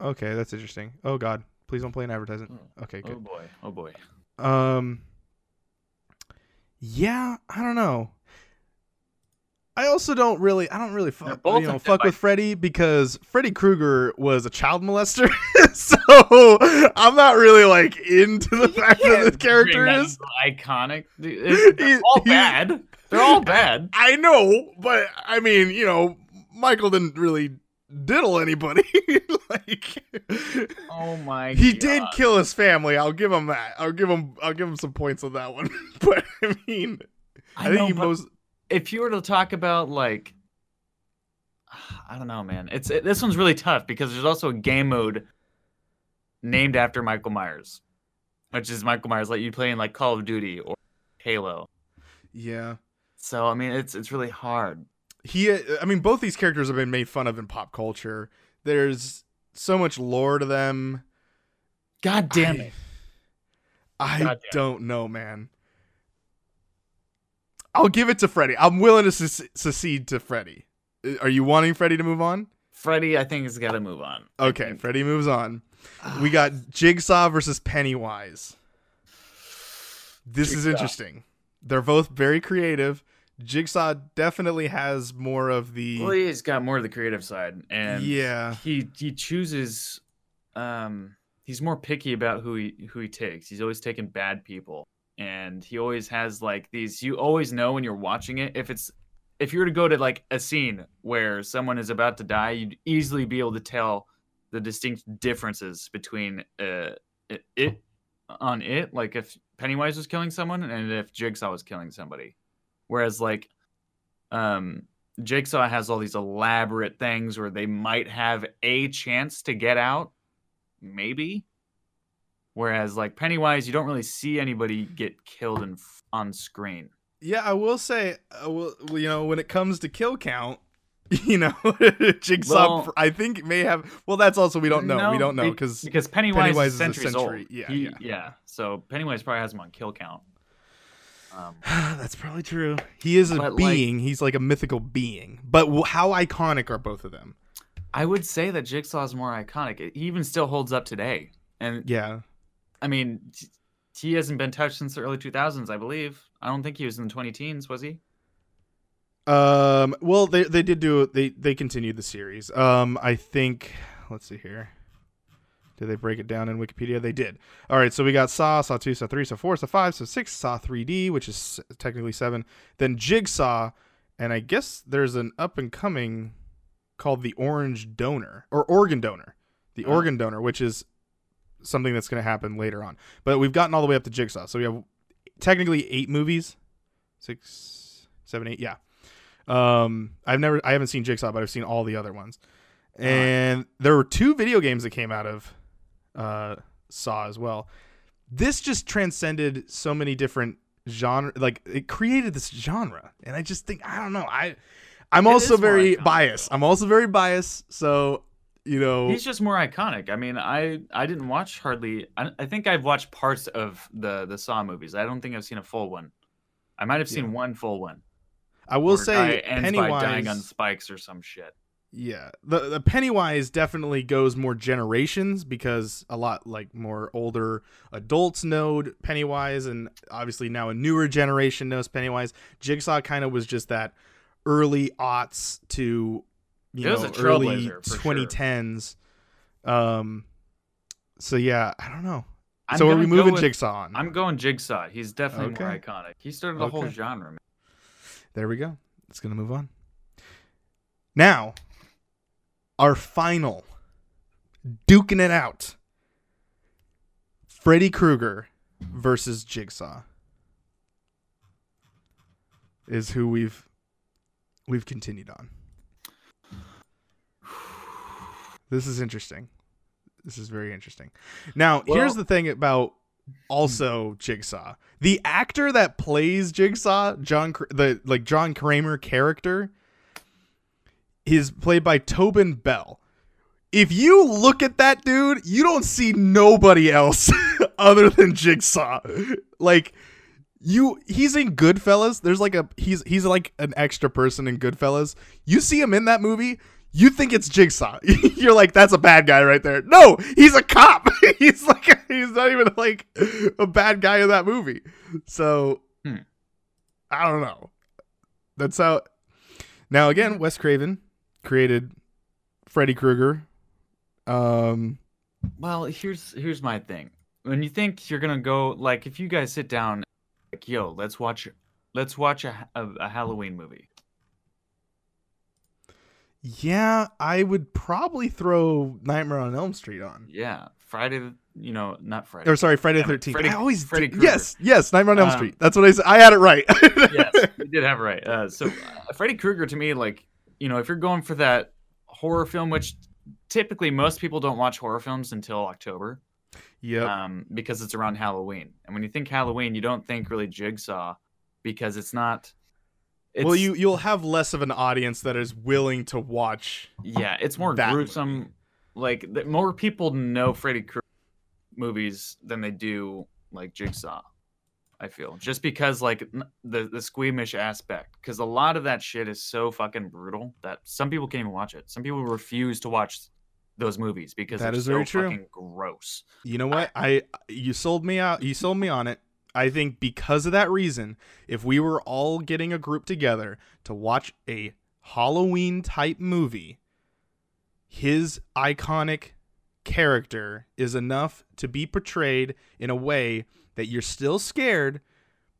Okay, that's interesting. Oh god, please don't play an advertisement. Okay, good. Oh boy. Oh boy. Um Yeah, I don't know. I also don't really I don't really fuck, you know, fuck with Freddy because Freddy Krueger was a child molester. so I'm not really like into the fact that this character is iconic. It's- all bad. They're all bad. I know, but I mean, you know, Michael didn't really diddle anybody. like Oh my. he God. did kill his family. I'll give him that. I'll give him. I'll give him some points on that one. but I mean, I, I, think know, he but most. if you were to talk about like, I don't know, man. It's it, this one's really tough because there's also a game mode named after Michael Myers, which is Michael Myers like you play in like Call of Duty or Halo. Yeah, So I mean, it's it's really hard. He. I mean, both these characters have been made fun of in pop culture. There's so much lore to them. God damn I- it! I damn don't know, man. I'll give it to Freddy. I'm willing to se- secede to Freddy. Uh, Are you wanting Freddy to move on? Freddy, I think has got to move on. Okay, Freddy moves on. We got Jigsaw versus Pennywise. This is interesting. They're both very creative. Jigsaw definitely has more of the Well, he's got more of the creative side, and yeah. he he chooses. Um, he's more picky about who he who he takes. He's always taking bad people, and he always has like these. You always know when you're watching it if it's if you were to go to like a scene where someone is about to die, you'd easily be able to tell the distinct differences between uh it, it on it, like if Pennywise was killing someone and if Jigsaw was killing somebody. Whereas like um Jigsaw has all these elaborate things where they might have a chance to get out, maybe. Whereas like Pennywise, you don't really see anybody get killed in, on screen. Yeah, I will say, uh, well, you know, when it comes to kill count, you know, Jigsaw, Well- I think may have. Well, that's also we don't know. we don't know because because Pennywise, Pennywise is centuries century. old. Yeah, He- yeah. So Pennywise probably has him on kill count. Um, that's probably true. He is a But, like- being. He's like a mythical being. But w- how iconic are both of them? I would say that Jigsaw is more iconic. He even still holds up today. And Yeah. I mean, t- he hasn't been touched since the early 2000s, I believe. I don't think he was in the 20 teens, was he? Um. Well, they they did do they they continued the series. Um. I think. Let's see here. Did they break it down in Wikipedia? They did. All right, so we got Saw, Saw 2, Saw 3, Saw 4, Saw 5, Saw 6, Saw 3D, which is technically 7. Then Jigsaw, and I guess there's an up and coming called The Orange Donor, or Organ Donor. The Oh. Organ Donor, which is something that's going to happen later on. But we've gotten all the way up to Jigsaw. So we have technically eight movies. Six, seven, eight, yeah. Um, I've never, I haven't seen Jigsaw, but I've seen all the other ones. And there were two video games that came out of uh, Saw as well. This just transcended so many different genre. Like it created this genre, and I just think I don't know. I I'm It also very iconic, biased. though. I'm also very biased. So you know, He's just more iconic. I mean, I I didn't watch hardly. I, I think I've watched parts of the the Saw movies. I don't think I've seen a full one. I might have seen Yeah. one full one. I will where a say guy ends Pennywise. dying on spikes or some shit. Yeah, the the Pennywise definitely goes more generations because a lot like more older adults know Pennywise, and obviously now a newer generation knows Pennywise. Jigsaw kind of was just that early aughts to you It know early sure. twenty tens. Um, so yeah, I don't know. I'm so are we moving with- Jigsaw on? I'm going Jigsaw. He's definitely more iconic. He started the whole genre. Man. There we go. It's gonna move on. Now, our final duking it out. Freddy Krueger versus Jigsaw is who we've we've continued on. This is interesting. This is very interesting. Now, here's the thing about also Jigsaw. The actor that plays Jigsaw, John the like John Kramer character is played by Tobin Bell. If you look at that dude, you don't see nobody else other than Jigsaw. Like you he's in Goodfellas. There's like a he's he's like an extra person in Goodfellas. You see him in that movie, you think it's Jigsaw. You're like, that's a bad guy right there. No, he's a cop. he's like he's not even like a bad guy in that movie. So Hmm. I don't know. That's how now again, Wes Craven created Freddy Krueger. Um Well, here's here's my thing. When you think you're gonna go, like, if you guys sit down, like, yo, let's watch, let's watch a, a, a Halloween movie. yeah, I would probably throw Nightmare on Elm Street on. Yeah, Friday, you know, not Friday. Or sorry, Friday the Damn 13th. Freddy- I always Freddy Krueger. Yes, yes, Nightmare on Elm Um, Street. That's what I said. I had it right. yes, you did have it right. Uh, so uh, Freddy Krueger to me, like, you know, if you're going for that horror film, which typically most people don't watch horror films until October, Yep. um, because it's around Halloween. And when you think Halloween, you don't think really Jigsaw, because it's not. It's, well, you you'll have less of an audience that is willing to watch. yeah, it's more gruesome. movie. Like th- more people know Freddy Krueger movies than they do like Jigsaw. I feel just because like the the squeamish aspect, because a lot of that shit is so fucking brutal that some people can't even watch it. Some people refuse to watch those movies because That so very true. fucking gross. You know what? I you sold me out. You sold me on it. I think because of that reason, if we were all getting a group together to watch a Halloween type movie, his iconic character is enough to be portrayed in a way that you're still scared,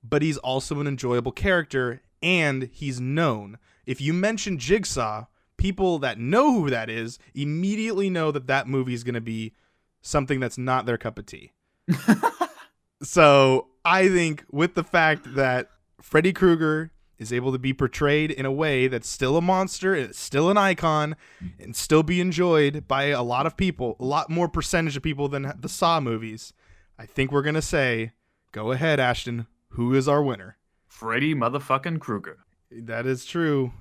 but he's also an enjoyable character and he's known. If you mention Jigsaw, people that know who that is immediately know that that movie is going to be something that's not their cup of tea. so I think with the fact that Freddy Krueger is able to be portrayed in a way that's still a monster, it's still an icon, and still be enjoyed by a lot of people, a lot more percentage of people than the Saw movies, I think we're gonna say, go ahead, Ashton. Who is our winner? Freddy motherfucking Krueger. That is true.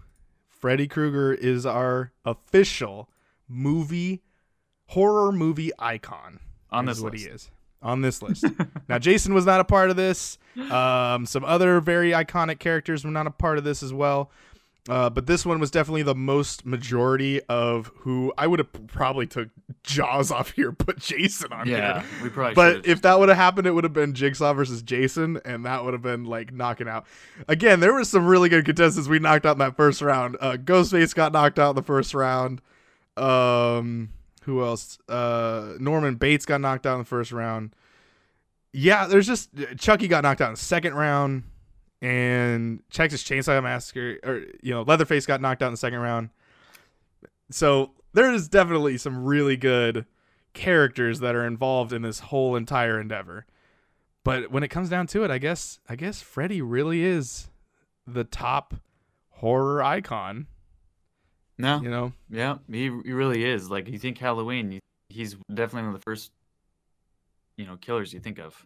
Freddy Krueger is our official movie horror movie icon. On this what list. he is on this list. now Jason was not a part of this. Um, some other very iconic characters were not a part of this as well. Uh, but this one was definitely the most majority of who I would have probably took Jaws off here, put Jason on Yeah, here. we probably. But should've- if that would have happened, it would have been Jigsaw versus Jason, and that would have been like knocking out. Again, there were some really good contestants we knocked out in that first round. Uh, Ghostface got knocked out in the first round. Um, who else? Uh, Norman Bates got knocked out in the first round. Yeah, there's just Chucky got knocked out in the second round, and Texas Chainsaw Massacre or you know Leatherface got knocked out in the second round. So there is definitely some really good characters that are involved in this whole entire endeavor. But when it comes down to it, I guess I guess Freddy really is the top horror icon. No, You know, yeah, he, he really is. Like you think Halloween, he's definitely one of the first, you know, killers you think of.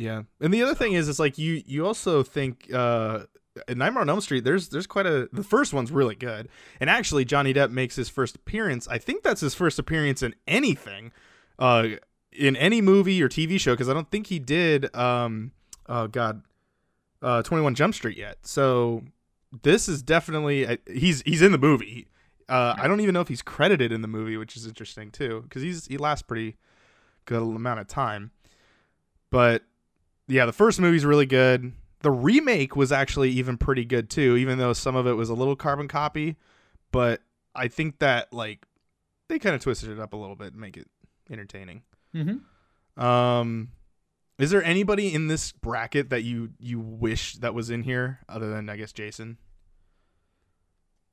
Yeah, and the other thing is, it's like you you also think uh, in Nightmare on Elm Street, there's there's quite a the first one's really good, and actually Johnny Depp makes his first appearance. I think that's his first appearance in anything, uh, in any movie or TV show, because I don't think he did. Um, oh God, uh, Twenty One Jump Street yet. So this is definitely uh, he's he's in the movie. Uh, I don't even know if he's credited in the movie, which is interesting too, because he's he lasts pretty good amount of time. But yeah, the first movie's really good. The remake was actually even pretty good too, even though some of it was a little carbon copy. But I think that like they kind of twisted it up a little bit and make it entertaining. Mm-hmm. Um, is there anybody in this bracket that you you wish that was in here other than I guess Jason?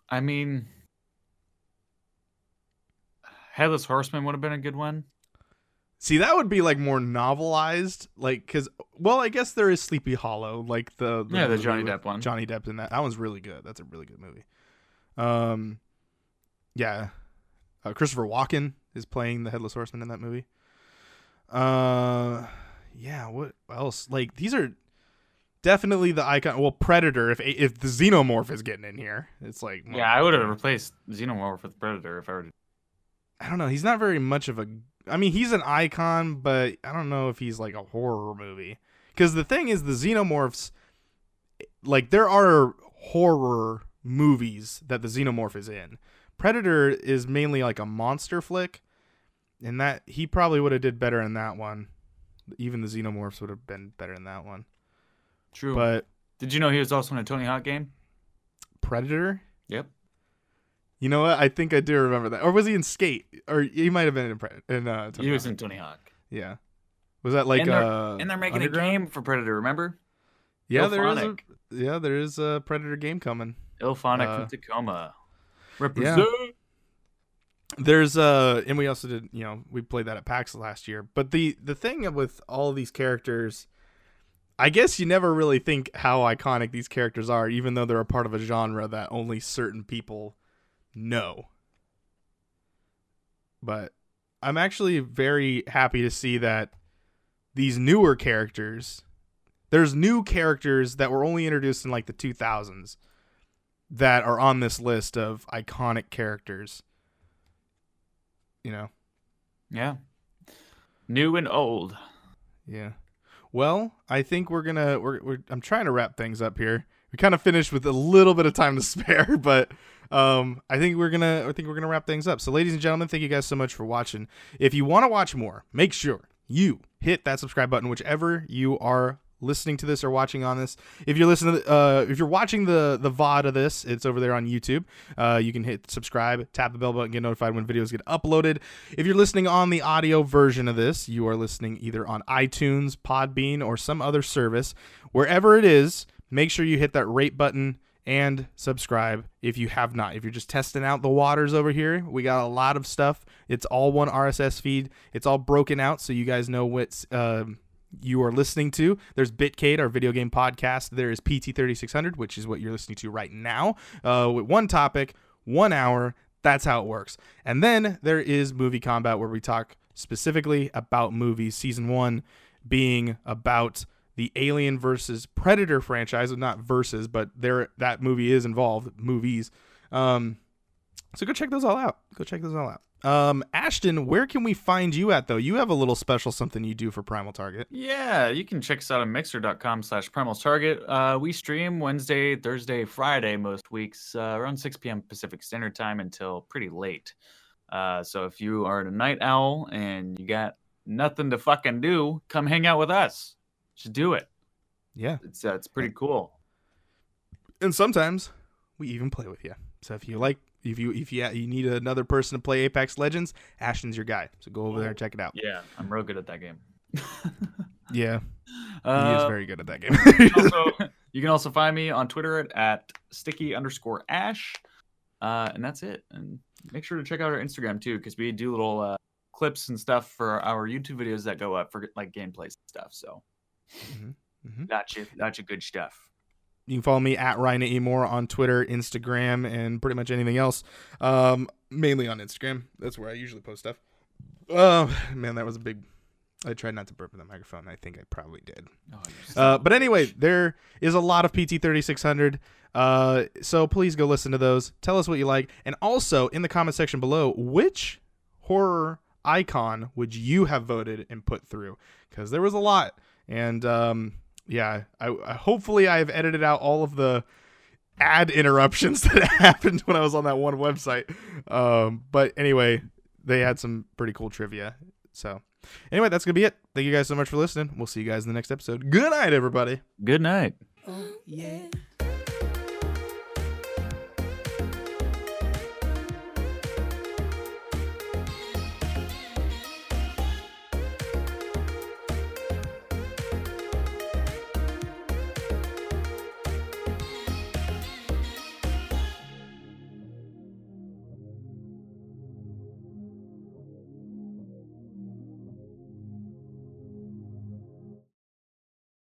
I mean, Headless Horseman would have been a good one. See, that would be like more novelized, like because well, I guess there is Sleepy Hollow, like the, Yeah, the Johnny Depp one. Johnny Depp in that. That one's really good. That's a really good movie. Um, yeah, uh, Christopher Walken is playing the Headless Horseman in that movie. Uh, yeah. What else? Like these are definitely the icon. Well, Predator. If if the Xenomorph is getting in here, it's like well, Yeah, I would have replaced Xenomorph with Predator if I were to. I don't know. He's not very much of a. I mean, he's an icon, but I don't know if he's like a horror movie. Because the thing is, the xenomorphs, like there are horror movies that the xenomorph is in. Predator is mainly like a monster flick, and that he probably would have did better in that one. Even the xenomorphs would have been better in that one. True. But Did you know he was also in a Tony Hawk game? Predator, Yep. You know what? I think I do remember that. Or was he in Skate? Or he might have been in in uh, Tony He was Hawk. in Tony Hawk. Yeah. Was that like And they're- uh And they're making a game for Predator, remember? Yeah, there is a yeah, there is a Predator game coming. IllFonic Uh, from Tacoma. Represent. There's uh and we also did, you know, we played that at PAX last year. But the the thing with all of these characters I guess you never really think how iconic these characters are even though they're a part of a genre that only certain people know. But I'm actually very happy to see that these newer characters there's new characters that were only introduced in like the 2000s that are on this list of iconic characters. You know. Yeah. New and old. Yeah. Well, I think we're gonna we're, we're I'm trying to wrap things up here. We kind of finished with a little bit of time to spare, but um, I think we're gonna I think we're gonna wrap things up. So, ladies and gentlemen, thank you guys so much for watching. If you want to watch more, make sure you hit that subscribe button, whichever you are listening to this or watching on this. If you're listening, to, uh, if you're watching the the VOD of this, it's over there on YouTube. Uh, you can hit subscribe, tap the bell button, get notified when videos get uploaded. If you're listening on the audio version of this, you are listening either on iTunes, Podbean, or some other service. Wherever it is, make sure you hit that rate button and subscribe if you have not. If you're just testing out the waters over here, we got a lot of stuff. It's all one RSS feed. It's all broken out so you guys know what's um you are listening to. There's Bitcade, our video game podcast. There is PT3600, which is what you're listening to right now, uh, with one topic, one hour. That's how it works. And then there is Movie Combat, where we talk specifically about movies. Season one being about the Alien versus Predator franchise, not versus, but there that movie is involved. Movies. Um, so go check those all out. Go check those all out. Um, Ashton, where can we find you at though? You have a little special something you do for Primal Target. Yeah, you can check us out on mixer.com slash primal target. Uh, we stream Wednesday, Thursday, Friday most weeks, uh, around 6 p.m. Pacific Standard Time until pretty late. Uh, so if you are a night owl and you got nothing to fucking do, come hang out with us. Just do it. Yeah. It's uh, it's pretty cool. And sometimes we even play with you. So if you like, if you if you you need another person to play Apex Legends, Ashton's your guy. So go over there and check it out. Yeah, I'm real good at that game. Yeah, he is Uh, very good at that game. also, you can also find me on Twitter at, at sticky underscore ash. Uh, and that's it. And make sure to check out our Instagram too, because we do little uh, clips and stuff for our YouTube videos that go up for like gameplays and stuff. So Mhm, mhm. that's your good stuff. You can follow me at Ryan E. Moore on Twitter, Instagram, and pretty much anything else. Um, mainly on Instagram. That's where I usually post stuff. Oh man, that was a big. I tried not to burp in the microphone. I think I probably did. Oh, Uh, but anyway, there is a lot of PT thirty six hundred. Uh, so please go listen to those. Tell us what you like, and also in the comment section below, which horror icon would you have voted and put through? Because there was a lot, and um, yeah, I, I hopefully I've edited out all of the ad interruptions that happened when I was on that one website. Um, but anyway, they had some pretty cool trivia. So anyway, that's gonna be it. Thank you guys so much for listening. We'll see you guys in the next episode. Good night, everybody. good night. Oh, yeah.